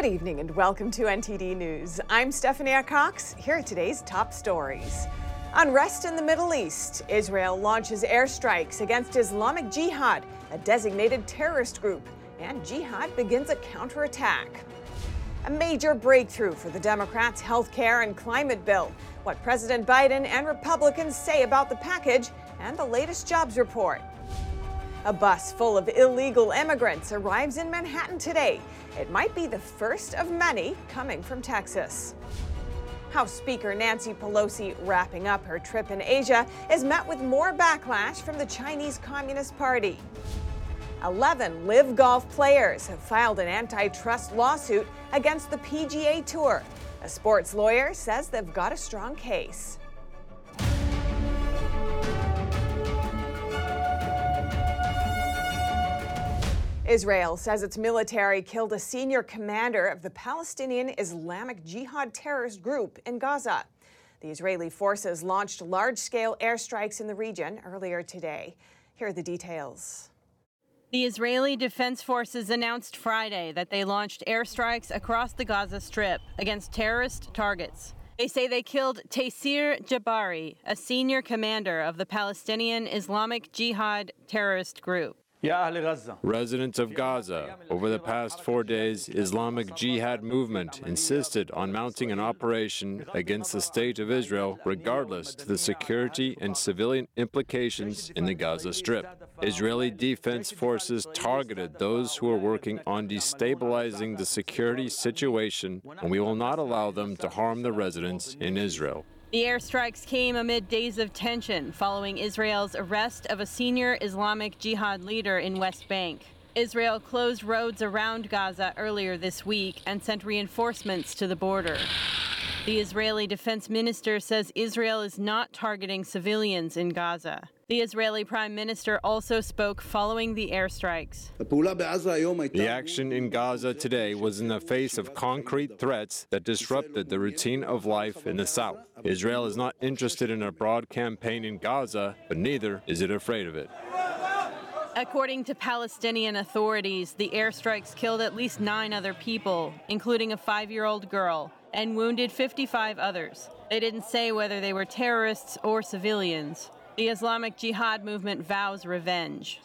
Good evening and welcome to NTD News. I'm Stephanie Cox. Here are today's top stories. Unrest in the Middle East. Israel launches airstrikes against Islamic Jihad, a designated terrorist group, and Jihad begins a counterattack. A major breakthrough for the Democrats' health care and climate bill. What President Biden and Republicans say about the package and the latest jobs report. A bus full of illegal immigrants arrives in Manhattan today. It might be the first of many coming from Texas. House Speaker Nancy Pelosi, wrapping up her trip in Asia, is met with more backlash from the Chinese Communist Party. 11 LIV Golf players have filed an antitrust lawsuit against the PGA Tour. A sports lawyer says they've got a strong case. Israel says its military killed a senior commander of the Palestinian Islamic Jihad terrorist group in Gaza. The Israeli forces launched large scale airstrikes in the region earlier today. Here are the details. The Israeli Defense Forces announced Friday that they launched airstrikes across the Gaza Strip against terrorist targets. They say they killed Taysir Jabari, a senior commander of the Palestinian Islamic Jihad terrorist group. Residents of Gaza, over the past four days, Islamic Jihad movement insisted on mounting an operation against the state of Israel, regardless to the security and civilian implications in the Gaza Strip. Israeli defense forces targeted those who are working on destabilizing the security situation, and we will not allow them to harm the residents in Israel. The airstrikes came amid days of tension following Israel's arrest of a senior Islamic Jihad leader in West Bank. Israel closed roads around Gaza earlier this week and sent reinforcements to the border. The Israeli defense minister says Israel is not targeting civilians in Gaza. The Israeli prime minister also spoke following the airstrikes. The action in Gaza today was in the face of concrete threats that disrupted the routine of life in the south. Israel is not interested in a broad campaign in Gaza, but neither is it afraid of it. According to Palestinian authorities, the airstrikes killed at least nine other people, including a five year old girl, and wounded 55 others. They didn't say whether they were terrorists or civilians. The Islamic Jihad movement vows revenge.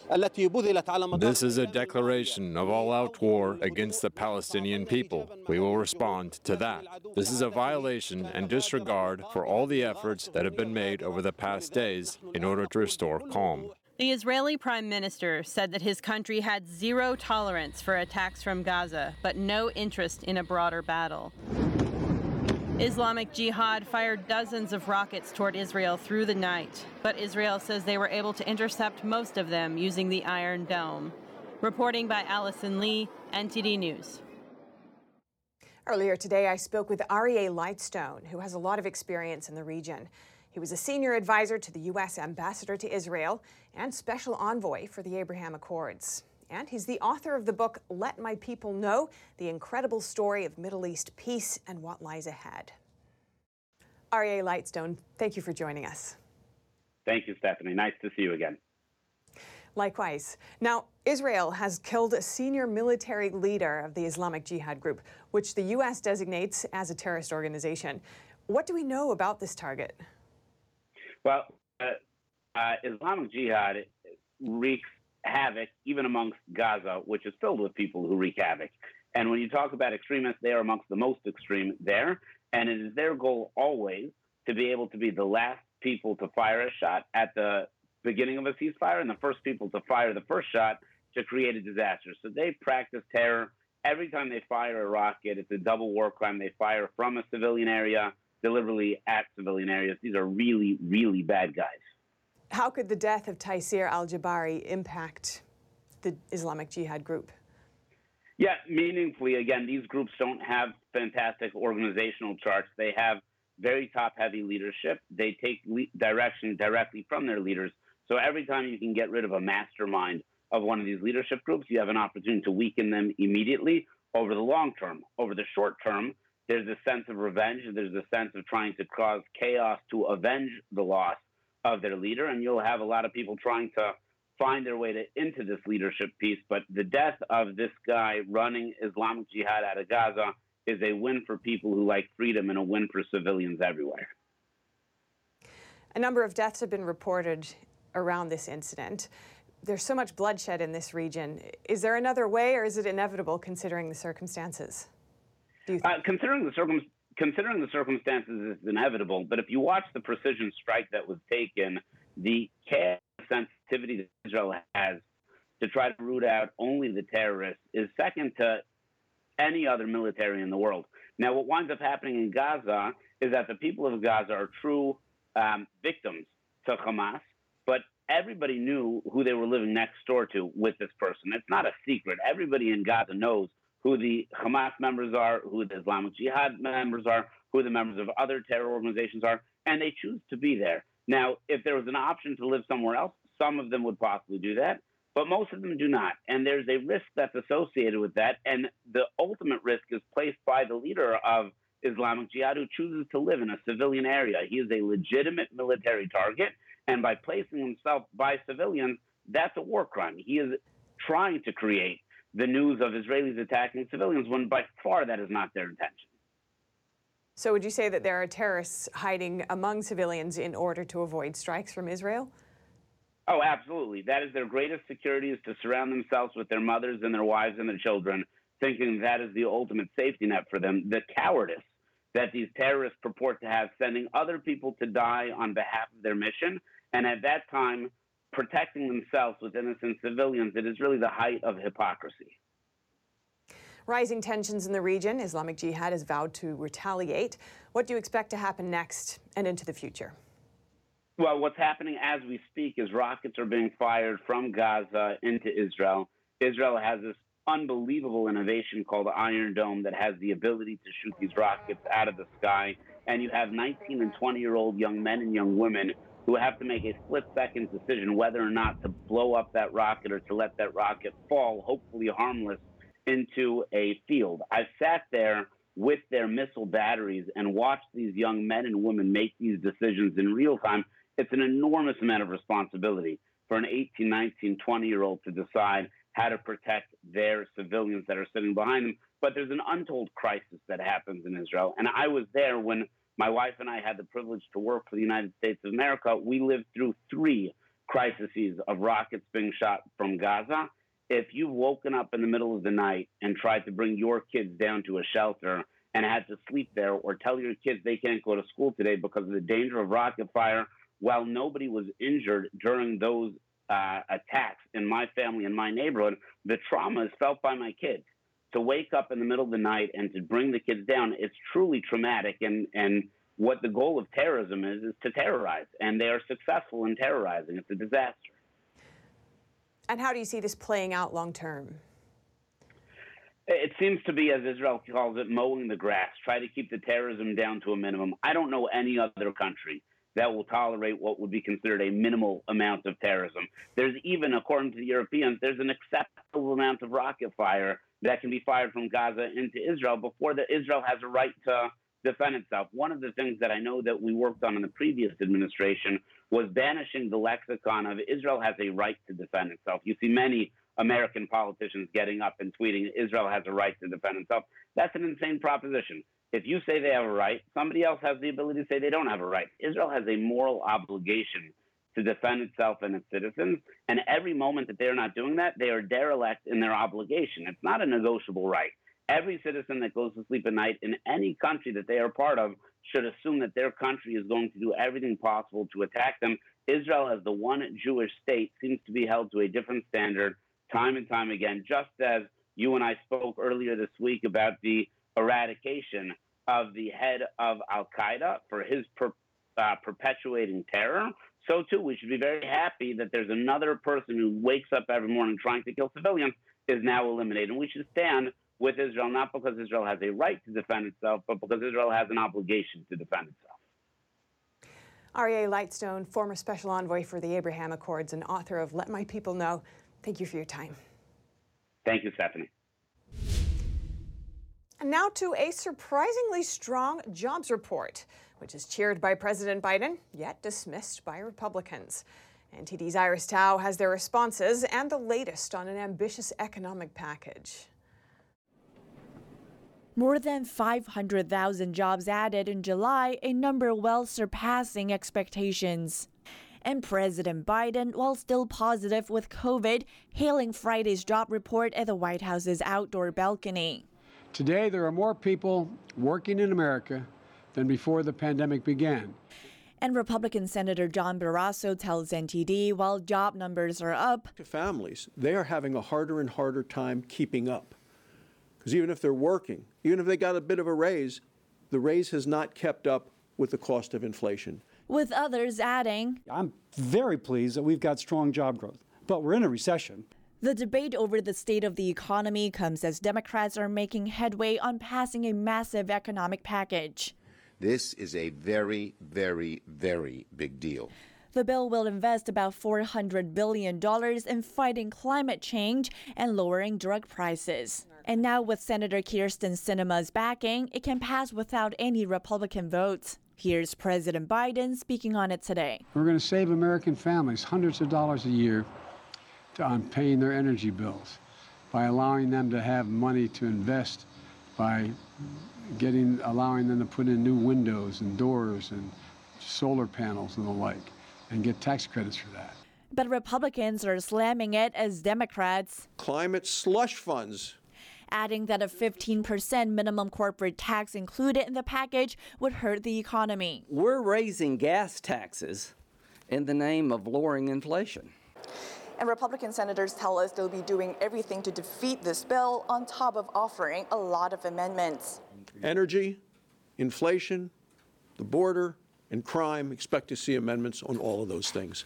This is a declaration of all out war against the Palestinian people. We will respond to that. This is a violation and disregard for all the efforts that have been made over the past days in order to restore calm. The Israeli prime minister said that his country had zero tolerance for attacks from Gaza, but no interest in a broader battle. Islamic Jihad fired dozens of rockets toward Israel through the night, but Israel says they were able to intercept most of them using the Iron Dome. Reporting by Allison Lee, NTD News. Earlier today, I spoke with Aryeh Lightstone, who has a lot of experience in the region. He was a senior advisor to the U.S. ambassador to Israel and special envoy for the Abraham Accords. And he's the author of the book Let My People Know The Incredible Story of Middle East Peace and What Lies Ahead. Aryeh Lightstone, thank you for joining us. Thank you, Stephanie. Nice to see you again. Likewise. Now, Israel has killed a senior military leader of the Islamic Jihad group, which the U.S. designates as a terrorist organization. What do we know about this target? Well, uh, uh, Islamic Jihad wreaks havoc even amongst Gaza, which is filled with people who wreak havoc. And when you talk about extremists, they are amongst the most extreme there. And it is their goal always to be able to be the last people to fire a shot at the beginning of a ceasefire and the first people to fire the first shot to create a disaster. So they practice terror. Every time they fire a rocket, it's a double war crime. They fire from a civilian area deliberately at civilian areas. These are really, really bad guys. How could the death of Taysir al Jabari impact the Islamic Jihad group? Yeah, meaningfully. Again, these groups don't have fantastic organizational charts. They have very top heavy leadership. They take le- direction directly from their leaders. So every time you can get rid of a mastermind of one of these leadership groups, you have an opportunity to weaken them immediately over the long term. Over the short term, there's a sense of revenge. There's a sense of trying to cause chaos to avenge the loss of their leader, and you'll have a lot of people trying to find their way to, into this leadership piece. But the death of this guy running Islamic Jihad out of Gaza is a win for people who like freedom and a win for civilians everywhere. A number of deaths have been reported around this incident. There's so much bloodshed in this region. Is there another way, or is it inevitable considering the circumstances? Uh, considering the circum- considering the circumstances, it's inevitable. But if you watch the precision strike that was taken, the care sensitivity that Israel has to try to root out only the terrorists is second to any other military in the world. Now, what winds up happening in Gaza is that the people of Gaza are true um, victims to Hamas, but everybody knew who they were living next door to with this person. It's not a secret. Everybody in Gaza knows who the Hamas members are, who the Islamic Jihad members are, who the members of other terror organizations are, and they choose to be there. Now, if there was an option to live somewhere else, some of them would possibly do that, but most of them do not. And there's a risk that's associated with that. And the ultimate risk is placed by the leader of Islamic Jihad who chooses to live in a civilian area. He is a legitimate military target. And by placing himself by civilians, that's a war crime. He is trying to create the news of Israelis attacking civilians when by far that is not their intention. So, would you say that there are terrorists hiding among civilians in order to avoid strikes from Israel? Oh, absolutely. That is their greatest security is to surround themselves with their mothers and their wives and their children, thinking that is the ultimate safety net for them. The cowardice that these terrorists purport to have, sending other people to die on behalf of their mission, and at that time, protecting themselves with innocent civilians, it is really the height of hypocrisy. Rising tensions in the region, Islamic Jihad has vowed to retaliate. What do you expect to happen next and into the future? Well, what's happening as we speak is rockets are being fired from Gaza into Israel. Israel has this unbelievable innovation called the Iron Dome that has the ability to shoot these rockets out of the sky. And you have 19 and 20 year old young men and young women who have to make a split second decision whether or not to blow up that rocket or to let that rocket fall, hopefully harmless, into a field. I've sat there with their missile batteries and watched these young men and women make these decisions in real time it's an enormous amount of responsibility for an 18, 19, 20 year old to decide how to protect their civilians that are sitting behind them. But there's an untold crisis that happens in Israel. And I was there when my wife and I had the privilege to work for the United States of America. We lived through three crises of rockets being shot from Gaza. If you've woken up in the middle of the night and tried to bring your kids down to a shelter and had to sleep there or tell your kids they can't go to school today because of the danger of rocket fire while nobody was injured during those uh, attacks in my family and my neighborhood, the trauma is felt by my kids. To wake up in the middle of the night and to bring the kids down, it's truly traumatic. And, and what the goal of terrorism is, is to terrorize. And they are successful in terrorizing. It's a disaster. And how do you see this playing out long term? It seems to be, as Israel calls it, mowing the grass, try to keep the terrorism down to a minimum. I don't know any other country that will tolerate what would be considered a minimal amount of terrorism. There's even, according to the Europeans, there's an acceptable amount of rocket fire that can be fired from Gaza into Israel before the Israel has a right to defend itself. One of the things that I know that we worked on in the previous administration was banishing the lexicon of Israel has a right to defend itself. You see many American politicians getting up and tweeting Israel has a right to defend itself. That's an insane proposition. If you say they have a right, somebody else has the ability to say they don't have a right. Israel has a moral obligation to defend itself and its citizens. And every moment that they're not doing that, they are derelict in their obligation. It's not a negotiable right. Every citizen that goes to sleep at night in any country that they are part of should assume that their country is going to do everything possible to attack them. Israel, as the one Jewish state, seems to be held to a different standard time and time again, just as you and I spoke earlier this week about the eradication of the head of Al Qaeda for his per, uh, perpetuating terror, so too we should be very happy that there's another person who wakes up every morning trying to kill civilians is now eliminated. And we should stand with Israel, not because Israel has a right to defend itself, but because Israel has an obligation to defend itself. Aryeh Lightstone, former special envoy for the Abraham Accords and author of Let My People Know. Thank you for your time. Thank you, Stephanie. And now to a surprisingly strong jobs report, which is cheered by President Biden, yet dismissed by Republicans. NTD's Iris Tao has their responses and the latest on an ambitious economic package. More than 500,000 jobs added in July, a number well surpassing expectations. And President Biden, while still positive with COVID, hailing Friday's job report at the White House's outdoor balcony. Today, there are more people working in America than before the pandemic began. And Republican Senator John Barrasso tells NTD while job numbers are up, to families, they are having a harder and harder time keeping up. Because even if they're working, even if they got a bit of a raise, the raise has not kept up with the cost of inflation. With others adding, I'm very pleased that we've got strong job growth, but we're in a recession. The debate over the state of the economy comes as Democrats are making headway on passing a massive economic package. This is a very, very, very big deal. The bill will invest about $400 billion in fighting climate change and lowering drug prices. And now, with Senator Kyrsten Sinema's backing, it can pass without any Republican votes. Here's President Biden speaking on it today. We're going to save American families hundreds of dollars a year to, on paying their energy bills by allowing them to have money to invest, by getting allowing them to put in new windows and doors and solar panels and the like, and get tax credits for that. But Republicans are slamming it as Democrats. Climate slush funds adding that a 15% minimum corporate tax included in the package would hurt the economy. We're raising gas taxes in the name of lowering inflation. And Republican senators tell us they'll be doing everything to defeat this bill on top of offering a lot of amendments. Energy, inflation, the border, and crime expect to see amendments on all of those things.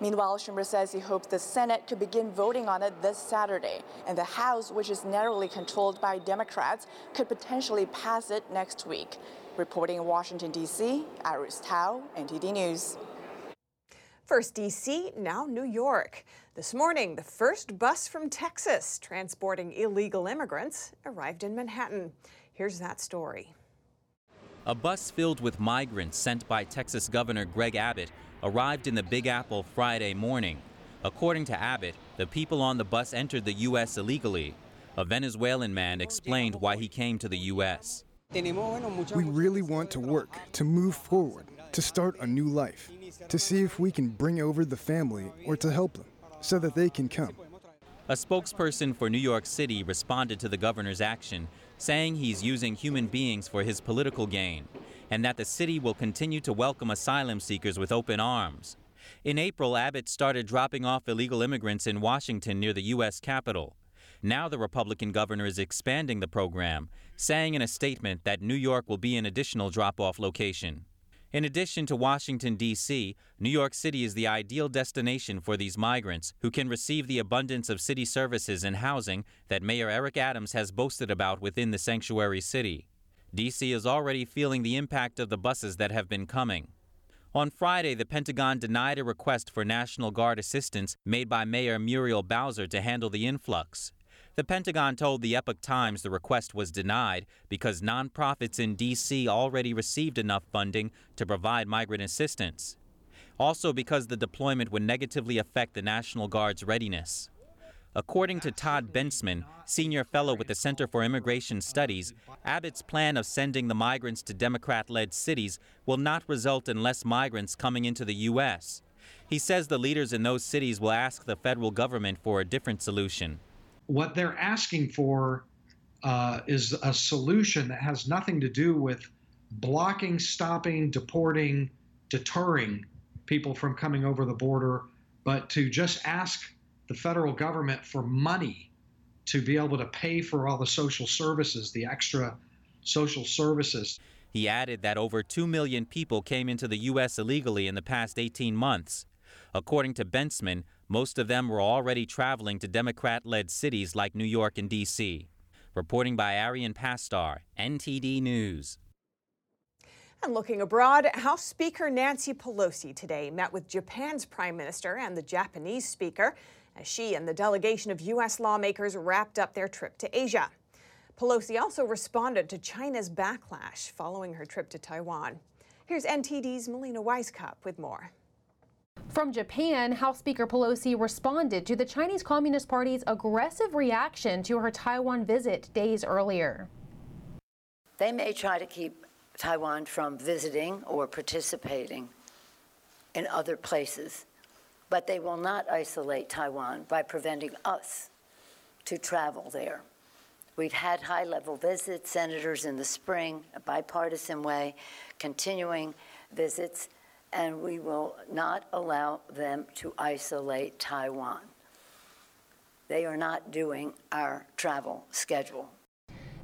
Meanwhile, Schumer says he hopes the Senate could begin voting on it this Saturday, and the House, which is narrowly controlled by Democrats, could potentially pass it next week. Reporting in Washington, D.C., Iris Tao, NTD News. First D.C., now New York. This morning, the first bus from Texas transporting illegal immigrants arrived in Manhattan. Here's that story. A bus filled with migrants sent by Texas Governor Greg Abbott arrived in the Big Apple Friday morning. According to Abbott, the people on the bus entered the U.S. illegally. A Venezuelan man explained why he came to the U.S. We really want to work, to move forward, to start a new life, to see if we can bring over the family or to help them so that they can come. A spokesperson for New York City responded to the governor's action, saying he's using human beings for his political gain and that the city will continue to welcome asylum seekers with open arms. In April, Abbott started dropping off illegal immigrants in Washington near the U.S. Capitol. Now the Republican governor is expanding the program, saying in a statement that New York will be an additional drop off location. In addition to Washington, D.C., New York City is the ideal destination for these migrants who can receive the abundance of city services and housing that Mayor Eric Adams has boasted about within the sanctuary city. D.C. is already feeling the impact of the buses that have been coming. On Friday, the Pentagon denied a request for National Guard assistance made by Mayor Muriel Bowser to handle the influx. The Pentagon told the Epoch Times the request was denied because nonprofits in D.C. already received enough funding to provide migrant assistance. Also, because the deployment would negatively affect the National Guard's readiness. According to Todd Bensman, senior fellow with the Center for Immigration Studies, Abbott's plan of sending the migrants to Democrat led cities will not result in less migrants coming into the U.S. He says the leaders in those cities will ask the federal government for a different solution. What they're asking for uh, is a solution that has nothing to do with blocking, stopping, deporting, deterring people from coming over the border, but to just ask the federal government for money to be able to pay for all the social services, the extra social services. He added that over 2 million people came into the U.S. illegally in the past 18 months. According to Bensman, most of them were already traveling to Democrat led cities like New York and D.C. Reporting by Arian Pastar, NTD News. And looking abroad, House Speaker Nancy Pelosi today met with Japan's Prime Minister and the Japanese Speaker as she and the delegation of U.S. lawmakers wrapped up their trip to Asia. Pelosi also responded to China's backlash following her trip to Taiwan. Here's NTD's Melina Wisecup with more. From Japan, House Speaker Pelosi responded to the Chinese Communist Party's aggressive reaction to her Taiwan visit days earlier. They may try to keep Taiwan from visiting or participating in other places, but they will not isolate Taiwan by preventing us to travel there. We've had high level visits, senators in the spring, a bipartisan way, continuing visits, and we will not allow them to isolate Taiwan. They are not doing our travel schedule.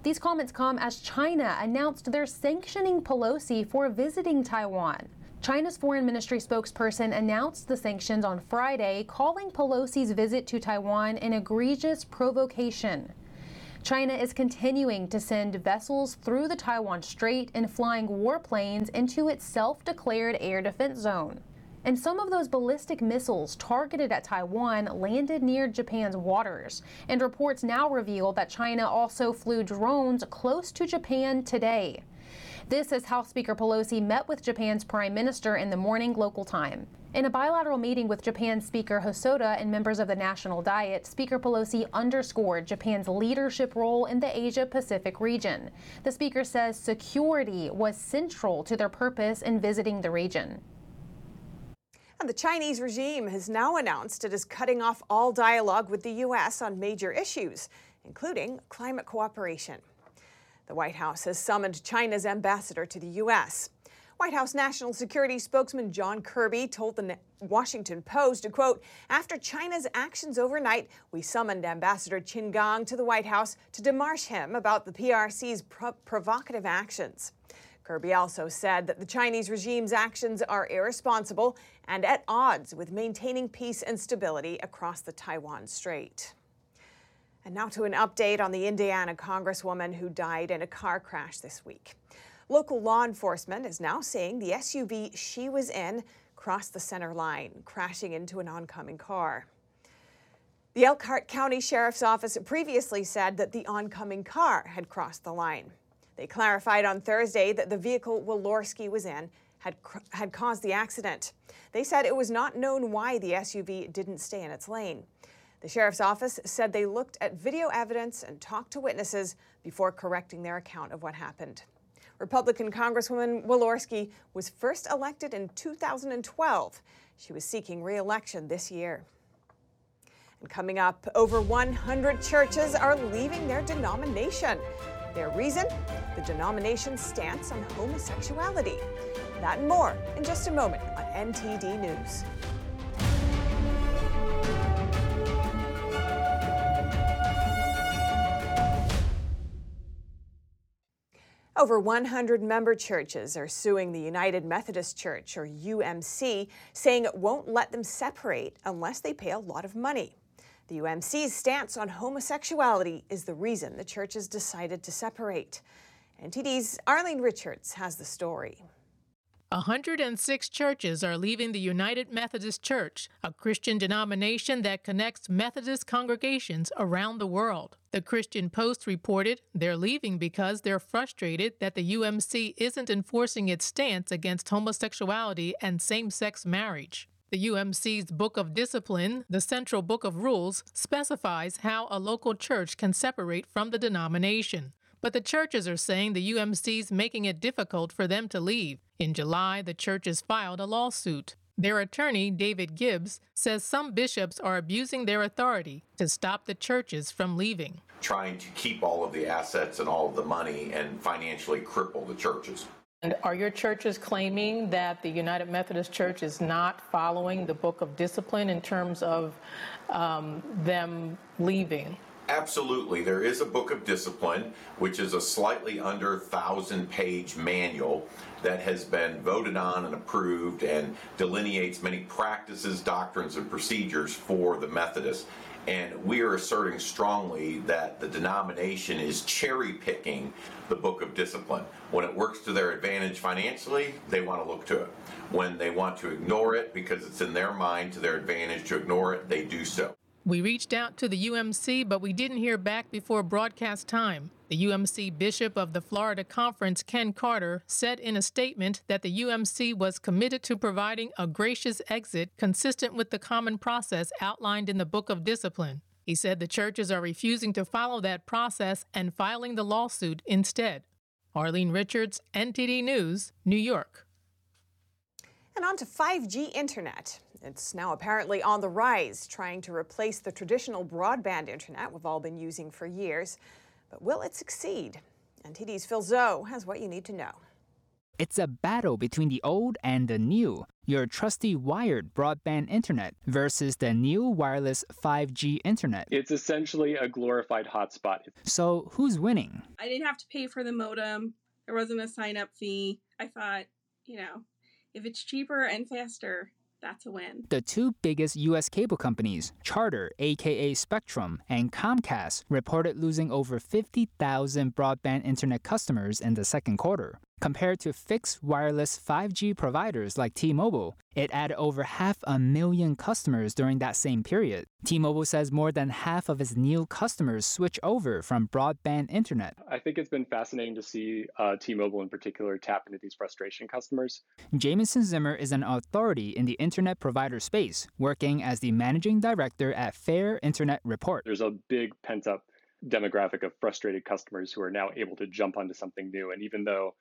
These comments come as China announced they're sanctioning Pelosi for visiting Taiwan. China's foreign ministry spokesperson announced the sanctions on Friday, calling Pelosi's visit to Taiwan an egregious provocation. China is continuing to send vessels through the Taiwan Strait and flying warplanes into its self declared air defense zone. And some of those ballistic missiles targeted at Taiwan landed near Japan's waters. And reports now reveal that China also flew drones close to Japan today. This as House Speaker Pelosi met with Japan's prime minister in the morning local time. In a bilateral meeting with Japan's Speaker Hosoda and members of the National Diet, Speaker Pelosi underscored Japan's leadership role in the Asia Pacific region. The speaker says security was central to their purpose in visiting the region. And the Chinese regime has now announced it is cutting off all dialogue with the U.S. on major issues, including climate cooperation. The White House has summoned China's ambassador to the U.S. White House National Security spokesman John Kirby told the Washington Post, to quote, after China's actions overnight, we summoned Ambassador Qin Gang to the White House to demarche him about the PRC's pro- provocative actions. Kirby also said that the Chinese regime's actions are irresponsible and at odds with maintaining peace and stability across the Taiwan Strait. And now to an update on the Indiana Congresswoman who died in a car crash this week. Local law enforcement is now saying the SUV she was in crossed the center line, crashing into an oncoming car. The Elkhart County Sheriff's Office previously said that the oncoming car had crossed the line. They clarified on Thursday that the vehicle Walorski was in had, had caused the accident. They said it was not known why the SUV didn't stay in its lane. The sheriff's office said they looked at video evidence and talked to witnesses before correcting their account of what happened. Republican Congresswoman Walorski was first elected in 2012. She was seeking re-election this year. And coming up, over 100 churches are leaving their denomination. Their reason? The denomination's stance on homosexuality. That and more in just a moment on NTD News. Over 100 member churches are suing the United Methodist Church, or UMC, saying it won't let them separate unless they pay a lot of money. The UMC's stance on homosexuality is the reason the churches decided to separate. NTD's Arlene Richards has the story. 106 churches are leaving the United Methodist Church, a Christian denomination that connects Methodist congregations around the world. The Christian Post reported they're leaving because they're frustrated that the UMC isn't enforcing its stance against homosexuality and same sex marriage. The UMC's Book of Discipline, the central book of rules, specifies how a local church can separate from the denomination. But the churches are saying the UMC's making it difficult for them to leave. In July, the churches filed a lawsuit. Their attorney, David Gibbs, says some bishops are abusing their authority to stop the churches from leaving. Trying to keep all of the assets and all of the money and financially cripple the churches. And are your churches claiming that the United Methodist Church is not following the book of discipline in terms of um, them leaving? Absolutely. There is a book of discipline, which is a slightly under thousand page manual that has been voted on and approved and delineates many practices, doctrines, and procedures for the Methodists. And we are asserting strongly that the denomination is cherry picking the book of discipline. When it works to their advantage financially, they want to look to it. When they want to ignore it because it's in their mind to their advantage to ignore it, they do so. We reached out to the UMC, but we didn't hear back before broadcast time. The UMC Bishop of the Florida Conference, Ken Carter, said in a statement that the UMC was committed to providing a gracious exit consistent with the common process outlined in the Book of Discipline. He said the churches are refusing to follow that process and filing the lawsuit instead. Arlene Richards, NTD News, New York. And on to 5G internet. It's now apparently on the rise, trying to replace the traditional broadband internet we've all been using for years. But will it succeed? NTD's Phil Zoe has what you need to know. It's a battle between the old and the new, your trusty wired broadband internet versus the new wireless 5G internet. It's essentially a glorified hotspot. So, who's winning? I didn't have to pay for the modem, there wasn't a sign up fee. I thought, you know, if it's cheaper and faster, that's a win. The two biggest U.S. cable companies, Charter, aka Spectrum, and Comcast, reported losing over 50,000 broadband internet customers in the second quarter. Compared to fixed wireless 5G providers like T Mobile, it added over half a million customers during that same period. T Mobile says more than half of its new customers switch over from broadband internet. I think it's been fascinating to see uh, T Mobile in particular tap into these frustration customers. Jamison Zimmer is an authority in the internet provider space, working as the managing director at Fair Internet Report. There's a big pent up demographic of frustrated customers who are now able to jump onto something new. And even though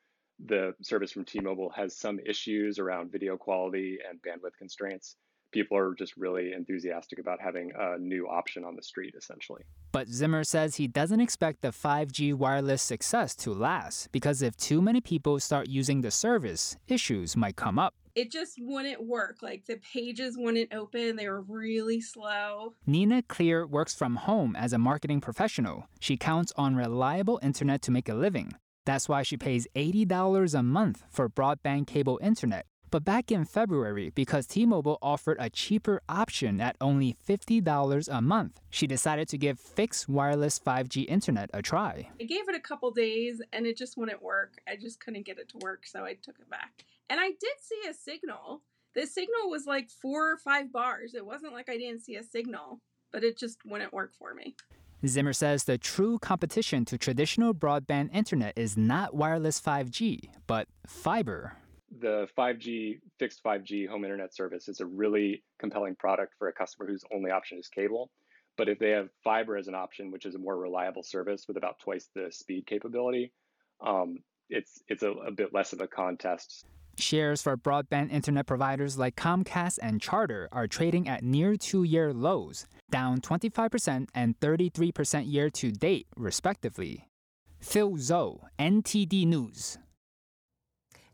the service from T-Mobile has some issues around video quality and bandwidth constraints. People are just really enthusiastic about having a new option on the street, essentially. But Zimmer says he doesn't expect the 5G wireless success to last because if too many people start using the service, issues might come up. It just wouldn't work. Like the pages wouldn't open, they were really slow. Nina Clear works from home as a marketing professional. She counts on reliable internet to make a living. That's why she pays $80 a month for broadband cable internet. But back in February, because T Mobile offered a cheaper option at only $50 a month, she decided to give fixed wireless 5G internet a try. I gave it a couple days and it just wouldn't work. I just couldn't get it to work, so I took it back. And I did see a signal. The signal was like four or five bars. It wasn't like I didn't see a signal, but it just wouldn't work for me. Zimmer says the true competition to traditional broadband internet is not wireless 5G, but fiber. The 5G, fixed 5G home internet service is a really compelling product for a customer whose only option is cable. But if they have fiber as an option, which is a more reliable service with about twice the speed capability, um, it's it's a, a bit less of a contest. Shares for broadband internet providers like Comcast and Charter are trading at near two year lows, down 25% and 33% year to date, respectively. Phil Zoe, NTD News.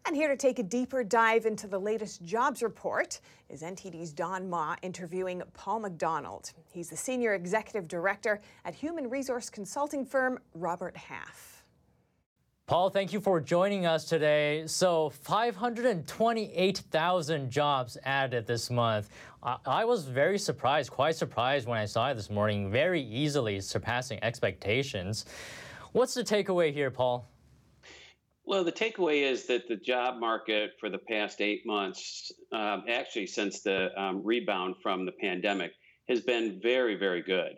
And here to take a deeper dive into the latest jobs report is NTD's Don Ma interviewing Paul McDonald. He's the Senior Executive Director at human resource consulting firm Robert Half. Paul, thank you for joining us today. So, 528,000 jobs added this month. I, I, was very surprised, quite surprised when I saw it this morning, very easily surpassing expectations. What's the takeaway here, Paul? Well, the takeaway is that the job market for the past eight months, um, actually since the um, rebound from the pandemic, has been very, very good.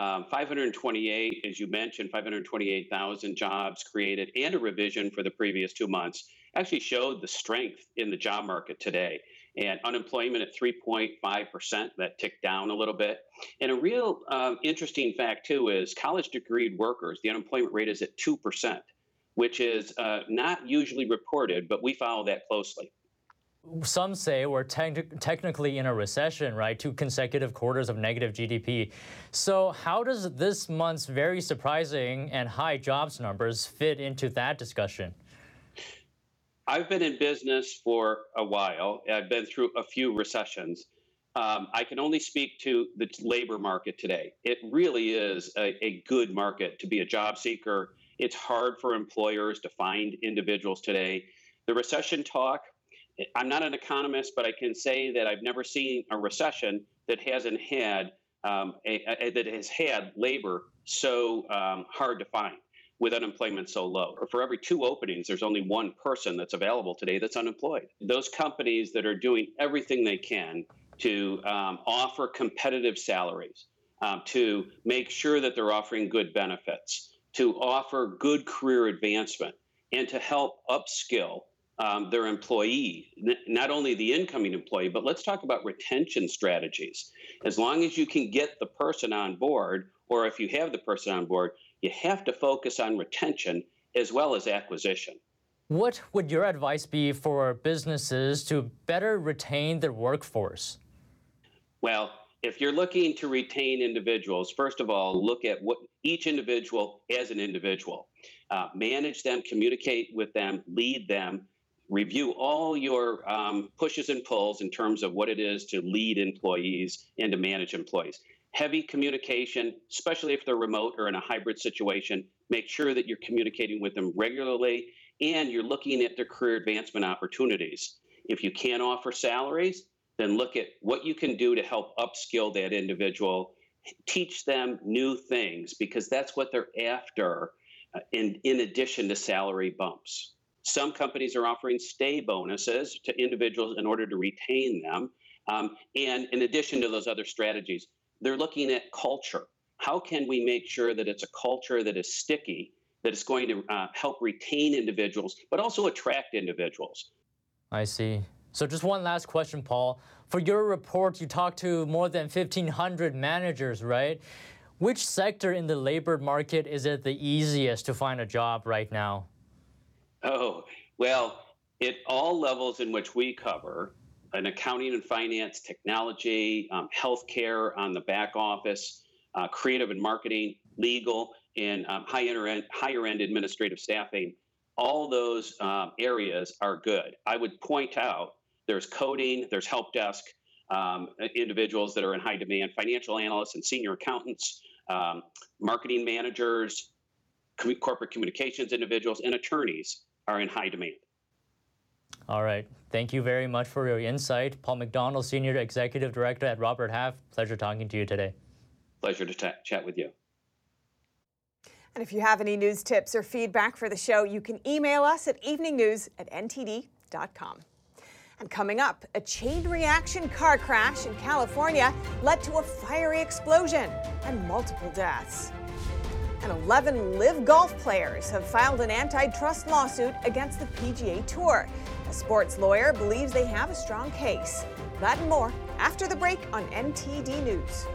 Um, 528, as you mentioned, 528,000 jobs created and a revision for the previous two months actually showed the strength in the job market today. And unemployment at 3.5%, that ticked down a little bit. And a real um, interesting fact, too, is college degreed workers, the unemployment rate is at 2%, which is uh, not usually reported, but we follow that closely some say we're te- technically in a recession, right? Two consecutive quarters of negative GDP. So, how does this month's very surprising and high jobs numbers fit into that discussion? I've been in business for a while. I've been through a few recessions. Um, I can only speak to the labor market today. It really is a, a good market to be a job seeker. It's hard for employers to find individuals today. The recession talk I'm not an economist, but I can say that I've never seen a recession that hasn't had um, a, a, that has had labor so um, hard to find with unemployment so low. Or for every two openings, there's only one person that's available today that's unemployed. Those companies that are doing everything they can to um, offer competitive salaries, um, to make sure that they're offering good benefits, to offer good career advancement, and to help upskill um, their employee, not only the incoming employee, but let's talk about retention strategies. As long as you can get the person on board, or if you have the person on board, you have to focus on retention as well as acquisition. What would your advice be for businesses to better retain their workforce? Well, if you're looking to retain individuals, first of all, look at what each individual as an individual. Uh, manage them, communicate with them, lead them, review all your um, pushes and pulls in terms of what it is to lead employees and to manage employees. Heavy communication, especially if they're remote or in a hybrid situation, make sure that you're communicating with them regularly and you're looking at their career advancement opportunities. If you can't offer salaries, then look at what you can do to help upskill that individual, teach them new things because that's what they're after uh, in, in addition to salary bumps. Some companies are offering stay bonuses to individuals in order to retain them. Um, and in addition to those other strategies, they're looking at culture. How can we make sure that it's a culture that is sticky, that is going to uh, help retain individuals, but also attract individuals? I see. So, just one last question, Paul. For your report, you talked to more than 1,500 managers, right? Which sector in the labor market is it the easiest to find a job right now? Oh, well, at all levels in which we cover, an accounting and finance, technology, um, healthcare on the back office, uh, creative and marketing, legal, and um, higher end, higher end administrative staffing, all those um, areas are good. I would point out there's coding, there's help desk, um, individuals that are in high demand, financial analysts and senior accountants, um, marketing managers, corporate communications individuals, and attorneys are in high demand. All right. Thank you very much for your insight. Paul McDonald, Senior Executive Director at Robert Half. Pleasure talking to you today. Pleasure to t- chat with you. And if you have any news tips or feedback for the show, you can email us at eveningnews at ntd.com. And coming up, a chain reaction car crash in California led to a fiery explosion and multiple deaths and 11 LIV golf players have filed an antitrust lawsuit against the PGA Tour. A sports lawyer believes they have a strong case. That and more after the break on NTD News.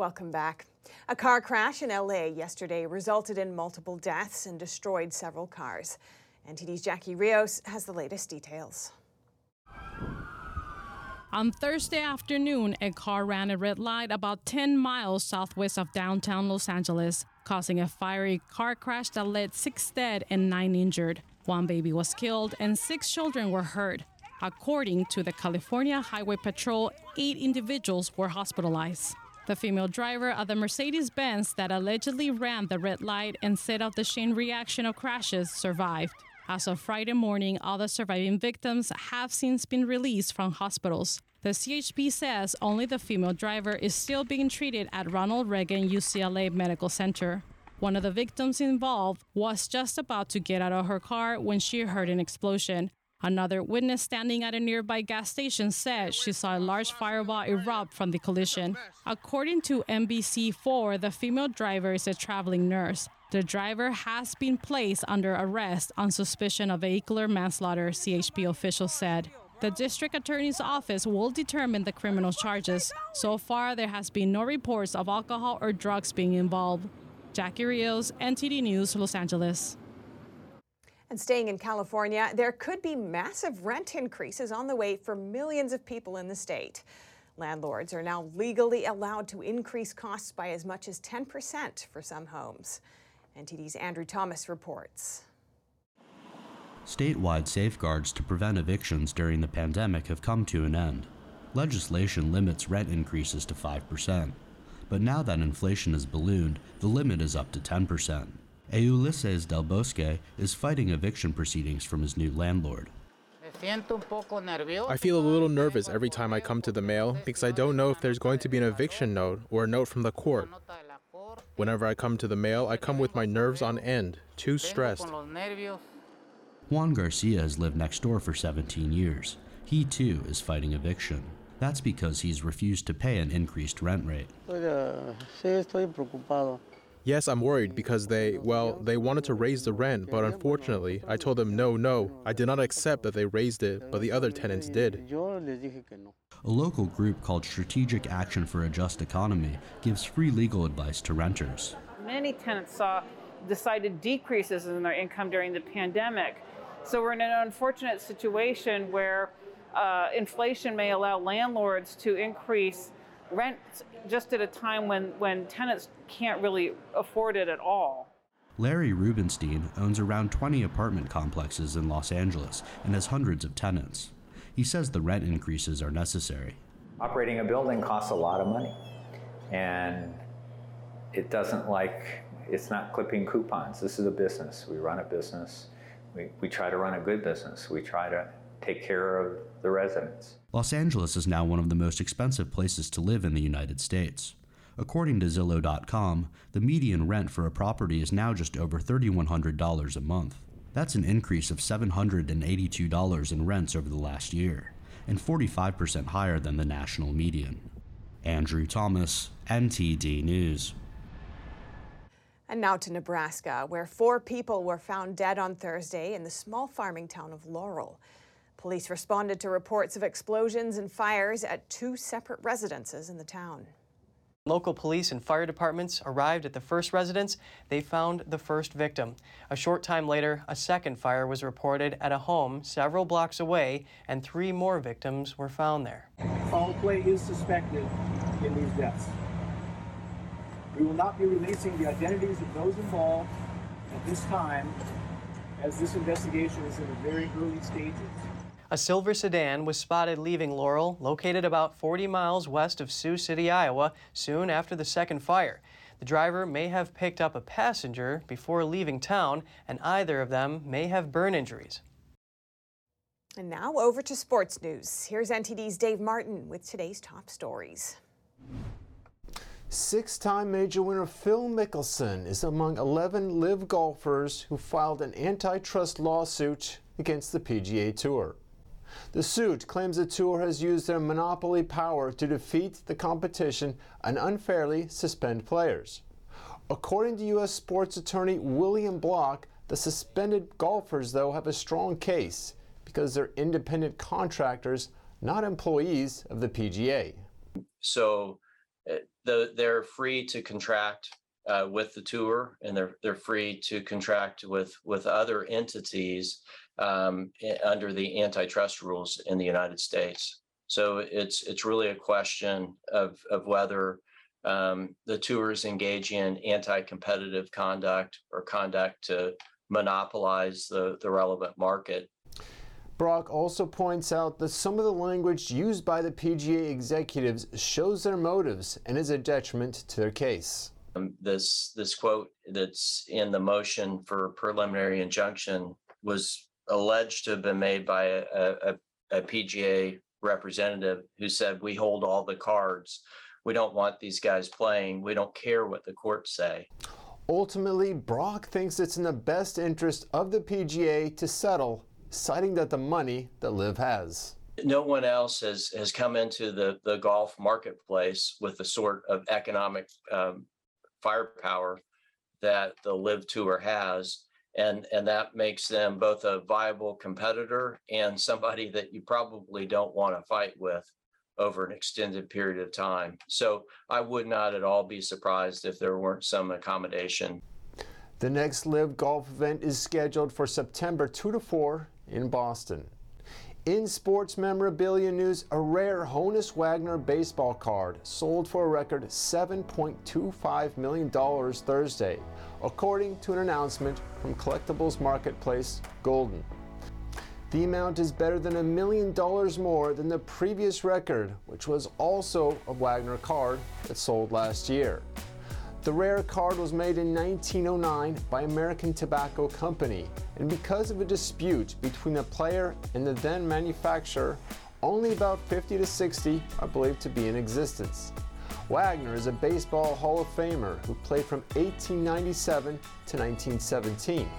Welcome back. A car crash in LA yesterday resulted in multiple deaths and destroyed several cars. NTD's Jackie Rios has the latest details. On Thursday afternoon, a car ran a red light about 10 miles southwest of downtown Los Angeles, causing a fiery car crash that led six dead and nine injured. One baby was killed and six children were hurt. According to the California Highway Patrol, eight individuals were hospitalized. The female driver of the Mercedes Benz that allegedly ran the red light and set off the chain reaction of crashes survived. As of Friday morning, all the surviving victims have since been released from hospitals. The CHP says only the female driver is still being treated at Ronald Reagan UCLA Medical Center. One of the victims involved was just about to get out of her car when she heard an explosion. Another witness standing at a nearby gas station said she saw a large fireball erupt from the collision. According to NBC4, the female driver is a traveling nurse. The driver has been placed under arrest on suspicion of vehicular manslaughter, CHP officials said. The district attorney's office will determine the criminal charges. So far, there has been no reports of alcohol or drugs being involved. Jackie Rios, NTD News, Los Angeles. And staying in California, there could be massive rent increases on the way for millions of people in the state. Landlords are now legally allowed to increase costs by as much as 10% for some homes. NTD's Andrew Thomas reports. Statewide safeguards to prevent evictions during the pandemic have come to an end. Legislation limits rent increases to 5%. But now that inflation has ballooned, the limit is up to 10%. Ulysses Del Bosque is fighting eviction proceedings from his new landlord. I feel a little nervous every time I come to the mail because I don't know if there's going to be an eviction note or a note from the court. Whenever I come to the mail, I come with my nerves on end, too stressed. Juan Garcia has lived next door for 17 years. He too is fighting eviction. That's because he's refused to pay an increased rent rate. Yes, I'm worried because they, well, they wanted to raise the rent, but unfortunately, I told them no, no. I did not accept that they raised it, but the other tenants did. A local group called Strategic Action for a Just Economy gives free legal advice to renters. Many tenants saw decided decreases in their income during the pandemic. So we're in an unfortunate situation where uh, inflation may allow landlords to increase rent just at a time when, when tenants can't really afford it at all. Larry Rubenstein owns around 20 apartment complexes in Los Angeles and has hundreds of tenants. He says the rent increases are necessary. Operating a building costs a lot of money, and it doesn't like, it's not clipping coupons. This is a business. We run a business. We, we try to run a good business. We try to take care of the residents. Los Angeles is now one of the most expensive places to live in the United States. According to Zillow.com, the median rent for a property is now just over $3,100 a month. That's an increase of $782 in rents over the last year, and 45% higher than the national median. Andrew Thomas, NTD News. And now to Nebraska, where four people were found dead on Thursday in the small farming town of Laurel. Police responded to reports of explosions and fires at two separate residences in the town. Local police and fire departments arrived at the first residence. They found the first victim. A short time later, a second fire was reported at a home several blocks away, and three more victims were found there. Foul play is suspected in these deaths. We will not be releasing the identities of those involved at this time, as this investigation is in the very early stages. A silver sedan was spotted leaving Laurel, located about 40 miles west of Sioux City, Iowa, soon after the second fire. The driver may have picked up a passenger before leaving town, and either of them may have burn injuries. And now over to sports news. Here's NTD's Dave Martin with today's top stories. Six time major winner Phil Mickelson is among 11 LIV golfers who filed an antitrust lawsuit against the PGA Tour. The suit claims the tour has used their monopoly power to defeat the competition and unfairly suspend players. According to U.S. sports attorney William Block, the suspended golfers, though, have a strong case because they're independent contractors, not employees of the PGA. So uh, the, they're free to contract uh, with the tour, and they're they're free to contract with with other entities um, under the antitrust rules in the United States. So it's it's really a question of of whether um, the tours engage in anti-competitive conduct or conduct to monopolize the, the relevant market. Brock also points out that some of the language used by the PGA executives shows their motives and is a detriment to their case. Um, this this quote that's in the motion for preliminary injunction was alleged to have been made by a, a, a PGA representative who said, "We hold all the cards. We don't want these guys playing. We don't care what the courts say." Ultimately, Brock thinks it's in the best interest of the PGA to settle, citing that the money that LIV has. No one else has has come into the the golf marketplace with the sort of economic um, firepower that the LIV Tour has and and that makes them both a viable competitor and somebody that you probably don't want to fight with over an extended period of time. So I would not at all be surprised if there weren't some accommodation. The next LIV Golf event is scheduled for September 2 to 4 in Boston. In sports memorabilia news, a rare Honus Wagner baseball card sold for a record $7.25 million Thursday, according to an announcement from collectibles marketplace Goldin. The amount is better than a million dollars more than the previous record, which was also a Wagner card that sold last year. The rare card was made in 1909 by American Tobacco Company and because of a dispute between the player and the then manufacturer, only about 50 to 60 are believed to be in existence. Wagner is a baseball Hall of Famer who played from 1897 to 1917.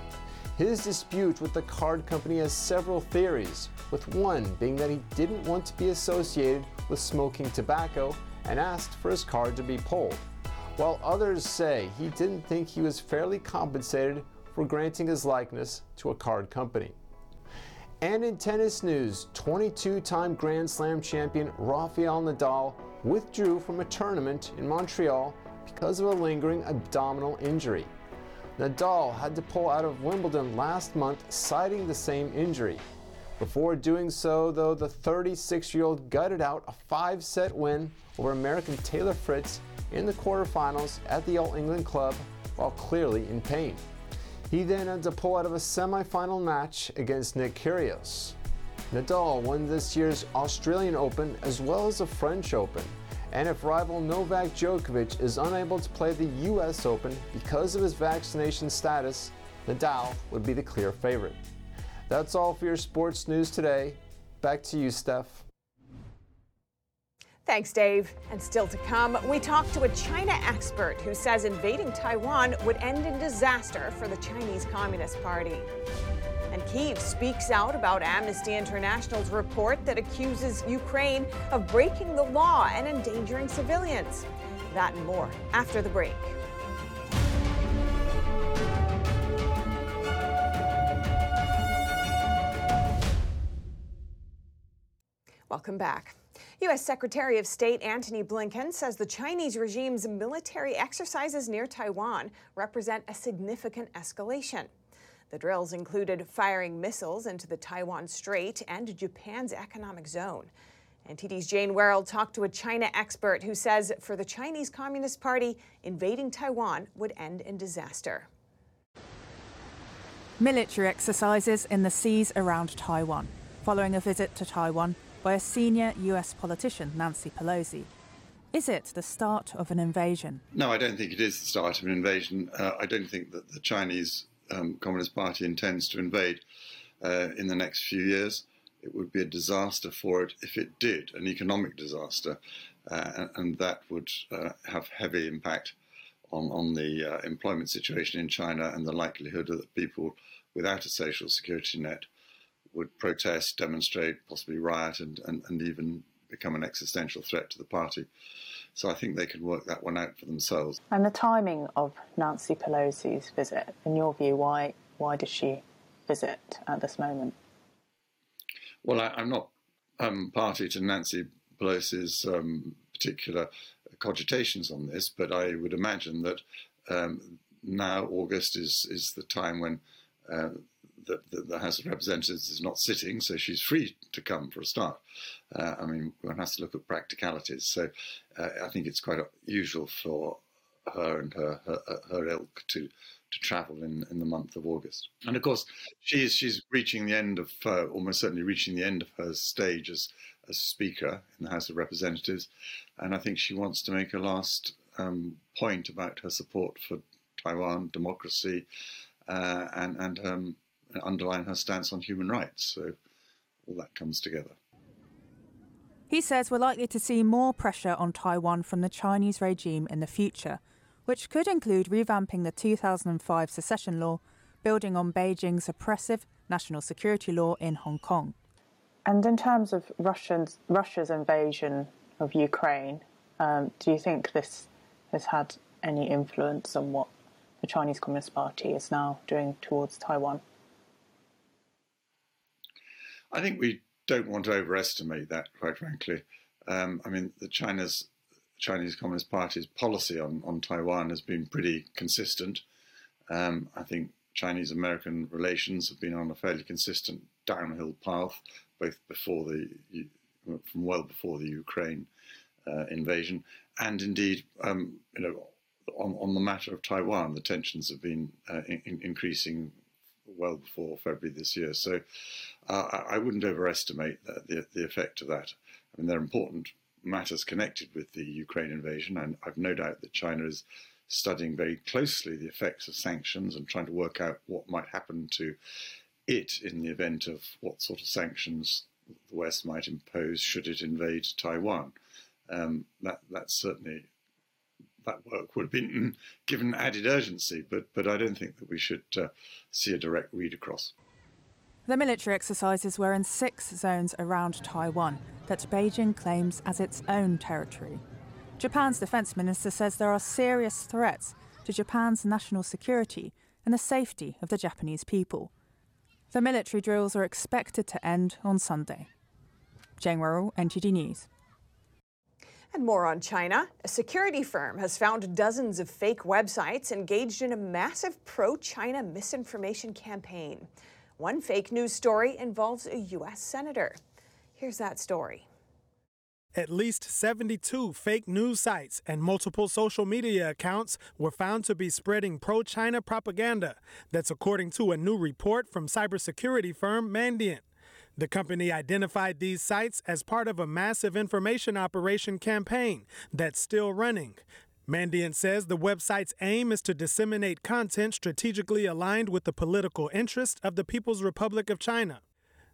His dispute with the card company has several theories, with one being that he didn't want to be associated with smoking tobacco and asked for his card to be pulled, while others say he didn't think he was fairly compensated for granting his likeness to a card company. And in tennis news, 22 time Grand Slam champion Rafael Nadal withdrew from a tournament in Montreal because of a lingering abdominal injury. Nadal had to pull out of Wimbledon last month, citing the same injury. Before doing so, though, the 36 year old gutted out a five set win over American Taylor Fritz in the quarterfinals at the All England Club while clearly in pain. He then had to pull out of a semi-final match against Nick Kyrgios. Nadal won this year's Australian Open as well as the French Open. And if rival Novak Djokovic is unable to play the US Open because of his vaccination status, Nadal would be the clear favorite. That's all for your sports news today. Back to you, Steph. Thanks, Dave. And still to come, we talk to a China expert who says invading Taiwan would end in disaster for the Chinese Communist Party. And Kiev speaks out about Amnesty International's report that accuses Ukraine of breaking the law and endangering civilians. That and more after the break. Welcome back. U.S. Secretary of State Antony Blinken says the Chinese regime's military exercises near Taiwan represent a significant escalation. The drills included firing missiles into the Taiwan Strait and Japan's economic zone. NTD's Jane Werrell talked to a China expert who says for the Chinese Communist Party, invading Taiwan would end in disaster. Military exercises in the seas around Taiwan, following a visit to Taiwan by a senior US politician, Nancy Pelosi. Is it the start of an invasion? No, I don't think it is the start of an invasion. Uh, I don't think that the Chinese um, Communist Party intends to invade uh, in the next few years. It would be a disaster for it if it did, an economic disaster, uh, and that would uh, have heavy impact on, on the uh, employment situation in China and the likelihood that people without a social security net would protest, demonstrate, possibly riot, and, and, and even become an existential threat to the party. So I think they can work that one out for themselves. And the timing of Nancy Pelosi's visit, in your view, why why does she visit at this moment? Well, I, am not um, party to Nancy Pelosi's um, particular cogitations on this, but I would imagine that um, now August is is the time when uh, the, the, House of Representatives is not sitting, so she's free to come for a start. Uh, I mean, one has to look at practicalities. So uh, I think it's quite usual for her and her, her, her ilk to to travel in, in the month of August. And of course, she's she's reaching the end of uh, almost certainly reaching the end of her stage as as Speaker in the House of Representatives, and I think she wants to make a last um, point about her support for Taiwan democracy uh, and and um, underline her stance on human rights. So all that comes together. He says we're likely to see more pressure on Taiwan from the Chinese regime in the future, which could include revamping the 2005 secession law, building on Beijing's oppressive national security law in Hong Kong. And in terms of Russia's, Russia's invasion of Ukraine, um, do you think this has had any influence on what the Chinese Communist Party is now doing towards Taiwan? I think we don't want to overestimate that, quite frankly. Um, I mean, the China's Chinese Communist Party's policy on, on Taiwan has been pretty consistent. Um, I think Chinese American relations have been on a fairly consistent downhill path, both before the from well before the Ukraine uh, invasion, and indeed, um, you know, on, on the matter of Taiwan, the tensions have been uh, in, increasing well before February this year. So uh, I wouldn't overestimate the, the, effect of that. I mean, there are important matters connected with the Ukraine invasion, and I've no doubt that China is studying very closely the effects of sanctions and trying to work out what might happen to it in the event of what sort of sanctions the West might impose should it invade Taiwan. Um, that that's certainly that work would have been given added urgency, but but I don't think that we should uh, see a direct read across. The military exercises were in six zones around Taiwan that Beijing claims as its own territory. Japan's defense minister says there are serious threats to Japan's national security and the safety of the Japanese people. The military drills are expected to end on Sunday. Jane Werrell, NTD News. And more on China. A security firm has found dozens of fake websites engaged in a massive pro China misinformation campaign. One fake news story involves a U.S. senator. Here's that story. At least 72 fake news sites and multiple social media accounts were found to be spreading pro China propaganda. That's according to a new report from cybersecurity firm Mandiant. The company identified these sites as part of a massive information operation campaign that's still running. Mandiant says the website's aim is to disseminate content strategically aligned with the political interest of the People's Republic of China.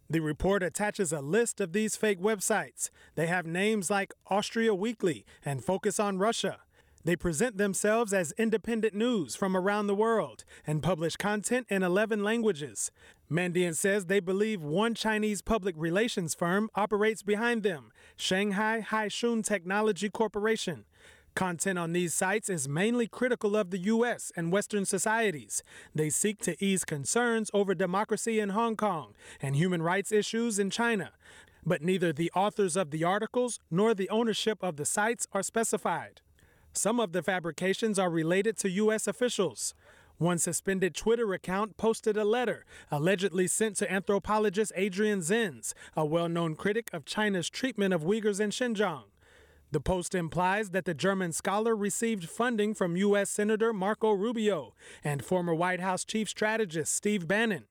The report attaches a list of these fake websites. They have names like Austria Weekly and Focus on Russia. They present themselves as independent news from around the world and publish content in 11 languages. Mandiant says they believe one Chinese public relations firm operates behind them, Shanghai Haixun Technology Corporation. Content on these sites is mainly critical of the U.S. and Western societies. They seek to ease concerns over democracy in Hong Kong and human rights issues in China. But neither the authors of the articles nor the ownership of the sites are specified. Some of the fabrications are related to U.S. officials. One suspended Twitter account posted a letter allegedly sent to anthropologist Adrian Zenz, a well known critic of China's treatment of Uyghurs in Xinjiang. The post implies that the German scholar received funding from U.S. Senator Marco Rubio and former White House chief strategist Steve Bannon.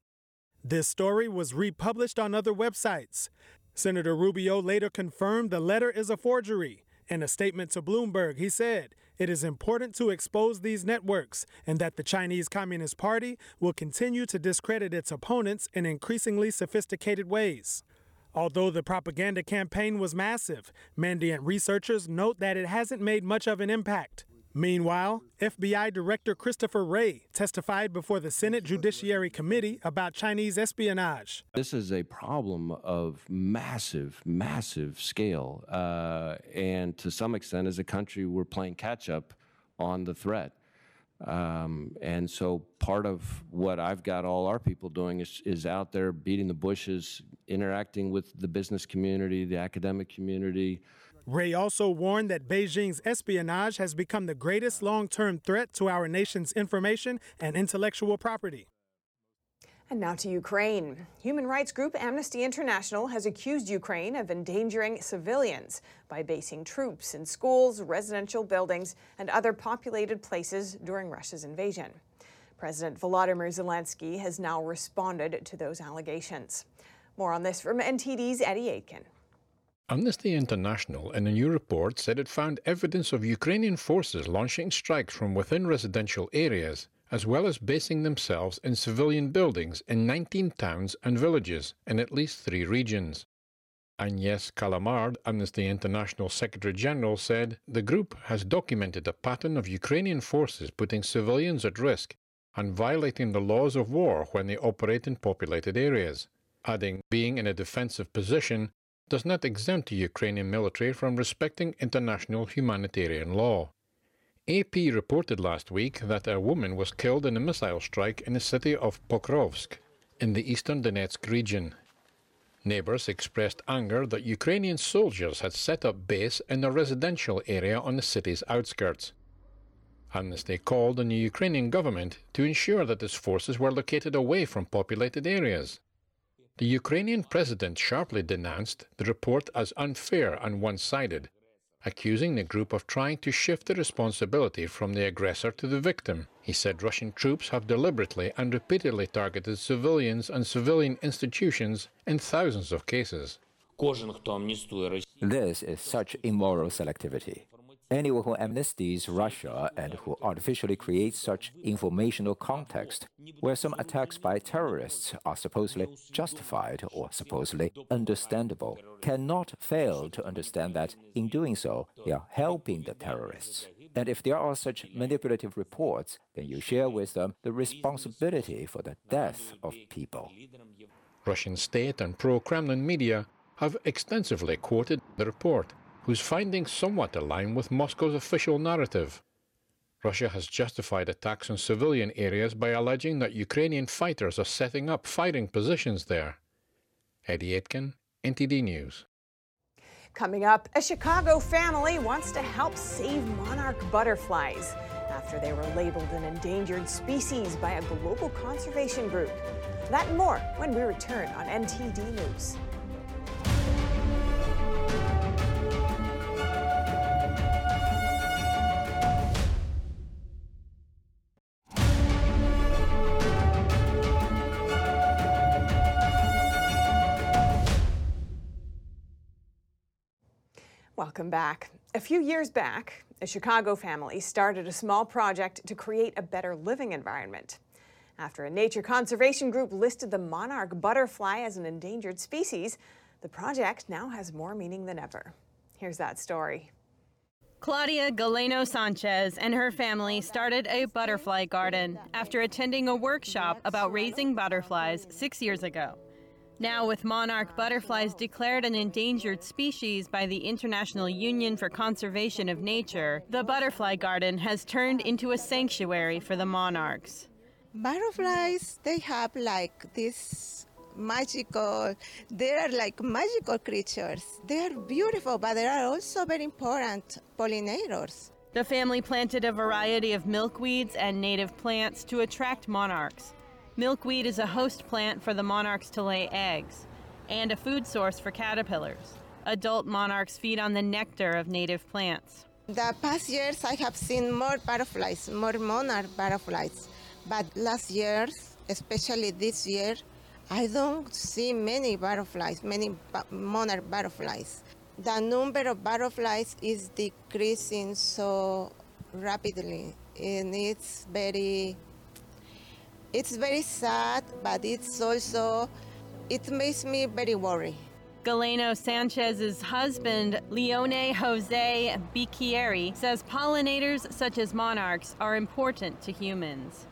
This story was republished on other websites. Senator Rubio later confirmed the letter is a forgery in a statement to Bloomberg, he said, It is important to expose these networks and that the Chinese Communist Party will continue to discredit its opponents in increasingly sophisticated ways. Although the propaganda campaign was massive, Mandiant researchers note that it hasn't made much of an impact. Meanwhile, FBI Director Christopher Wray testified before the Senate Judiciary Committee about Chinese espionage. This is a problem of massive, massive scale. Uh, and to some extent, as a country, we're playing catch up on the threat. Um, and so part of what I've got all our people doing is, is out there beating the bushes, interacting with the business community, the academic community, Wray also warned that Beijing's espionage has become the greatest long term threat to our nation's information and intellectual property. And now to Ukraine. Human rights group Amnesty International has accused Ukraine of endangering civilians by basing troops in schools, residential buildings, and other populated places during Russia's invasion. President Volodymyr Zelensky has now responded to those allegations. More on this from NTD's Eddie Aitken. Amnesty International, in a new report, said it found evidence of Ukrainian forces launching strikes from within residential areas, as well as basing themselves in civilian buildings in 19 towns and villages in at least three regions. Agnes Callamard, Amnesty International Secretary General, said the group has documented a pattern of Ukrainian forces putting civilians at risk and violating the laws of war when they operate in populated areas, adding being in a defensive position does not exempt the Ukrainian military from respecting international humanitarian law. AP reported last week that a woman was killed in a missile strike in the city of Pokrovsk in the eastern Donetsk region. Neighbors expressed anger that Ukrainian soldiers had set up base in a residential area on the city's outskirts. Amnesty called on the Ukrainian government to ensure that its forces were located away from populated areas. The Ukrainian president sharply denounced the report as unfair and one sided, accusing the group of trying to shift the responsibility from the aggressor to the victim. He said Russian troops have deliberately and repeatedly targeted civilians and civilian institutions in thousands of cases. This is such immoral selectivity. Anyone who amnesties Russia and who artificially creates such informational context, where some attacks by terrorists are supposedly justified or supposedly understandable, cannot fail to understand that in doing so, they are helping the terrorists. And if there are such manipulative reports, then you share with them the responsibility for the death of people. Russian state and pro Kremlin media have extensively quoted the report whose findings somewhat align with Moscow's official narrative. Russia has justified attacks on civilian areas by alleging that Ukrainian fighters are setting up fighting positions there. Eddie Aitken, NTD News. Coming up, a Chicago family wants to help save monarch butterflies after they were labeled an endangered species by a global conservation group. That and more when we return on NTD News. Welcome back. A few years back, a Chicago family started a small project to create a better living environment. After a nature conservation group listed the monarch butterfly as an endangered species, the project now has more meaning than ever. Here's that story. Claudia Galeno Sanchez and her family started a butterfly garden after attending a workshop about raising butterflies six years ago. Now, with monarch butterflies declared an endangered species by the International Union for Conservation of Nature, the butterfly garden has turned into a sanctuary for the monarchs. Butterflies, they have like this magical, they are like magical creatures. They are beautiful, but they are also very important pollinators. The family planted a variety of milkweeds and native plants to attract monarchs. Milkweed is a host plant for the monarchs to lay eggs and a food source for caterpillars. Adult monarchs feed on the nectar of native plants. The past years, I have seen more butterflies, more monarch butterflies. But last year, especially this year, I don't see many butterflies, many monarch butterflies. The number of butterflies is decreasing so rapidly, and it's very it's very sad, but it's also, it makes me very worried. Galeno Sanchez's husband, Leone Jose Bicchieri, says pollinators such as monarchs are important to humans.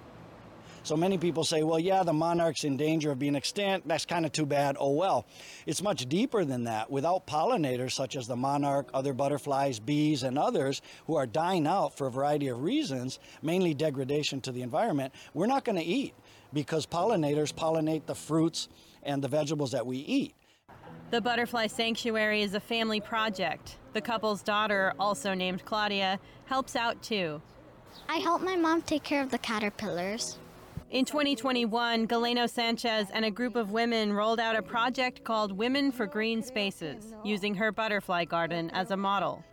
So many people say, well, yeah, the monarch's in danger of being extinct. That's kind of too bad. Oh, well. It's much deeper than that. Without pollinators such as the monarch, other butterflies, bees, and others who are dying out for a variety of reasons, mainly degradation to the environment, we're not going to eat because pollinators pollinate the fruits and the vegetables that we eat. The Butterfly Sanctuary is a family project. The couple's daughter, also named Claudia, helps out too. I help my mom take care of the caterpillars. In 2021, Galeno Sanchez and a group of women rolled out a project called Women for Green Spaces, using her butterfly garden as a model.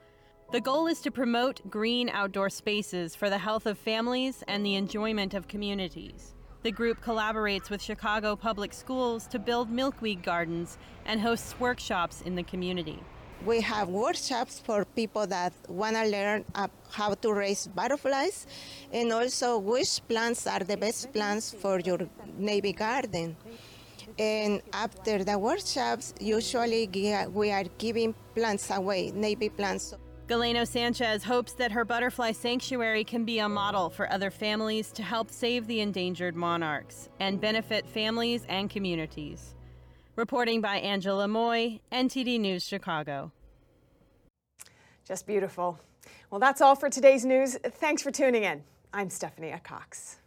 The goal is to promote green outdoor spaces for the health of families and the enjoyment of communities. The group collaborates with Chicago Public Schools to build milkweed gardens and hosts workshops in the community we have workshops for people that want to learn how to raise butterflies and also which plants are the best plants for your navy garden. And after the workshops, usually we are giving plants away, navy plants. Galeno Sanchez hopes that her butterfly sanctuary can be a model for other families to help save the endangered monarchs and benefit families and communities. Reporting by Angela Moy, NTD News Chicago. Just beautiful. Well, that's all for today's news. Thanks for tuning in. I'm Stephanie Cox.